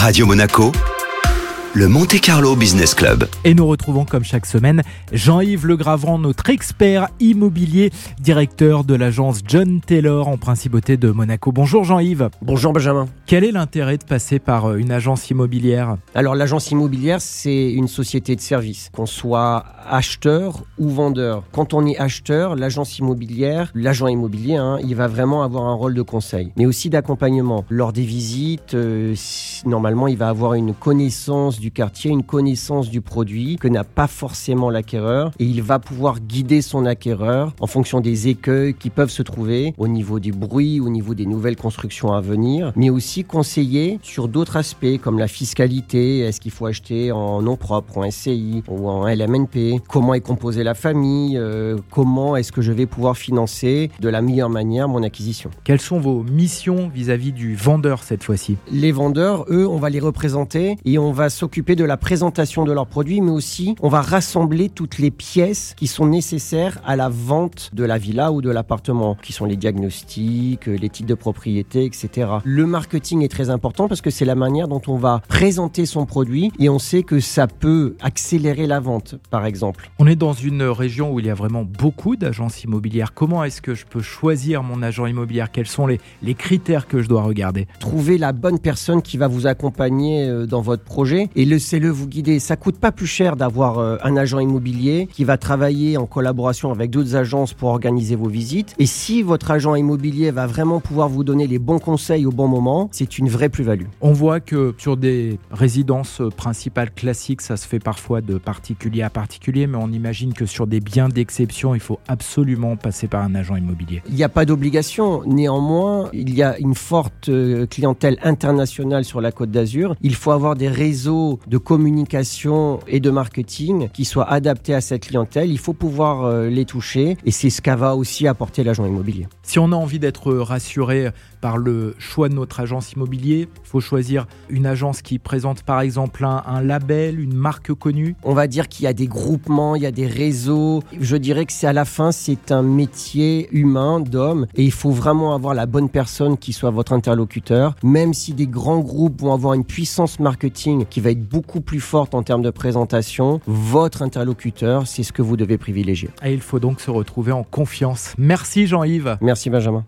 Radio Monaco, le Monte Carlo Business Club. Et nous retrouvons comme chaque semaine Jean-Yves Legravant, notre expert immobilier, directeur de l'agence John Taylor en principauté de Monaco. Bonjour Jean-Yves. Bonjour Benjamin. Quel est l'intérêt de passer par euh, une agence immobilière? Alors l'agence immobilière, c'est une société de service, qu'on soit acheteur ou vendeur. Quand on est acheteur, l'agence immobilière, l'agent immobilier, hein, il va vraiment avoir un rôle de conseil, mais aussi d'accompagnement. Lors des visites, euh, normalement, il va avoir une connaissance du quartier, une connaissance du produit que n'a pas forcément l'acquéreur, et il va pouvoir guider son acquéreur en fonction des écueils qui peuvent se trouver au niveau du bruit, au niveau des nouvelles constructions à venir, mais aussi conseiller sur d'autres aspects comme la fiscalité, est-ce qu'il faut acheter en nom propre, en SCI ou en LMNP, comment est composée la famille, euh, comment est-ce que je vais pouvoir financer de la meilleure manière mon acquisition. Quelles sont vos missions vis-à-vis du vendeur cette fois-ci? Les vendeurs, eux, on va les représenter et on va s'occuper de la présentation de leurs produits, mais aussi on va rassembler toutes les pièces qui sont nécessaires à la vente de la villa ou de l'appartement, qui sont les diagnostics, les titres de propriété, etc. Le marketing est très important parce que c'est la manière dont on va présenter son produit et on sait que ça peut accélérer la vente, par exemple. On est dans une région où il y a vraiment beaucoup d'agences immobilières. Comment est-ce que je peux choisir mon agent immobilier? Quels sont les, les critères que je dois regarder? Trouver la bonne personne qui va vous accompagner euh, dans votre projet et laissez-le vous guider. Ça coûte pas plus cher d'avoir euh, un agent immobilier qui va travailler en collaboration avec d'autres agences pour organiser vos visites. Et si votre agent immobilier va vraiment pouvoir vous donner les bons conseils au bon moment, c'est une vraie plus-value. On voit que sur des résidences principales classiques, ça se fait parfois de particulier à particulier, mais on imagine que sur des biens d'exception, il faut absolument passer par un agent immobilier. Il n'y a pas d'obligation. Néanmoins, il y a une forte euh, clientèle internationale sur la côte d'Azur. Il faut avoir des réseaux de communication et de marketing qui soient adaptés à cette clientèle. Il faut pouvoir euh, les toucher et c'est ce qu'a va aussi apporter l'agent immobilier. Si on a envie d'être rassuré par le choix de notre agence immobilier, il faut choisir une agence qui présente par exemple un, un label, une marque connue. On va dire qu'il y a des groupements, il y a des réseaux. Je dirais que c'est à la fin, c'est un métier humain d'homme et il faut vraiment avoir la bonne personne qui soit votre interlocuteur. Même si des grands groupes vont avoir une puissance marketing qui va être beaucoup plus forte en termes de présentation, votre interlocuteur, c'est ce que vous devez privilégier. Et il faut donc se retrouver en confiance. Merci Jean-Yves. Merci Benjamin.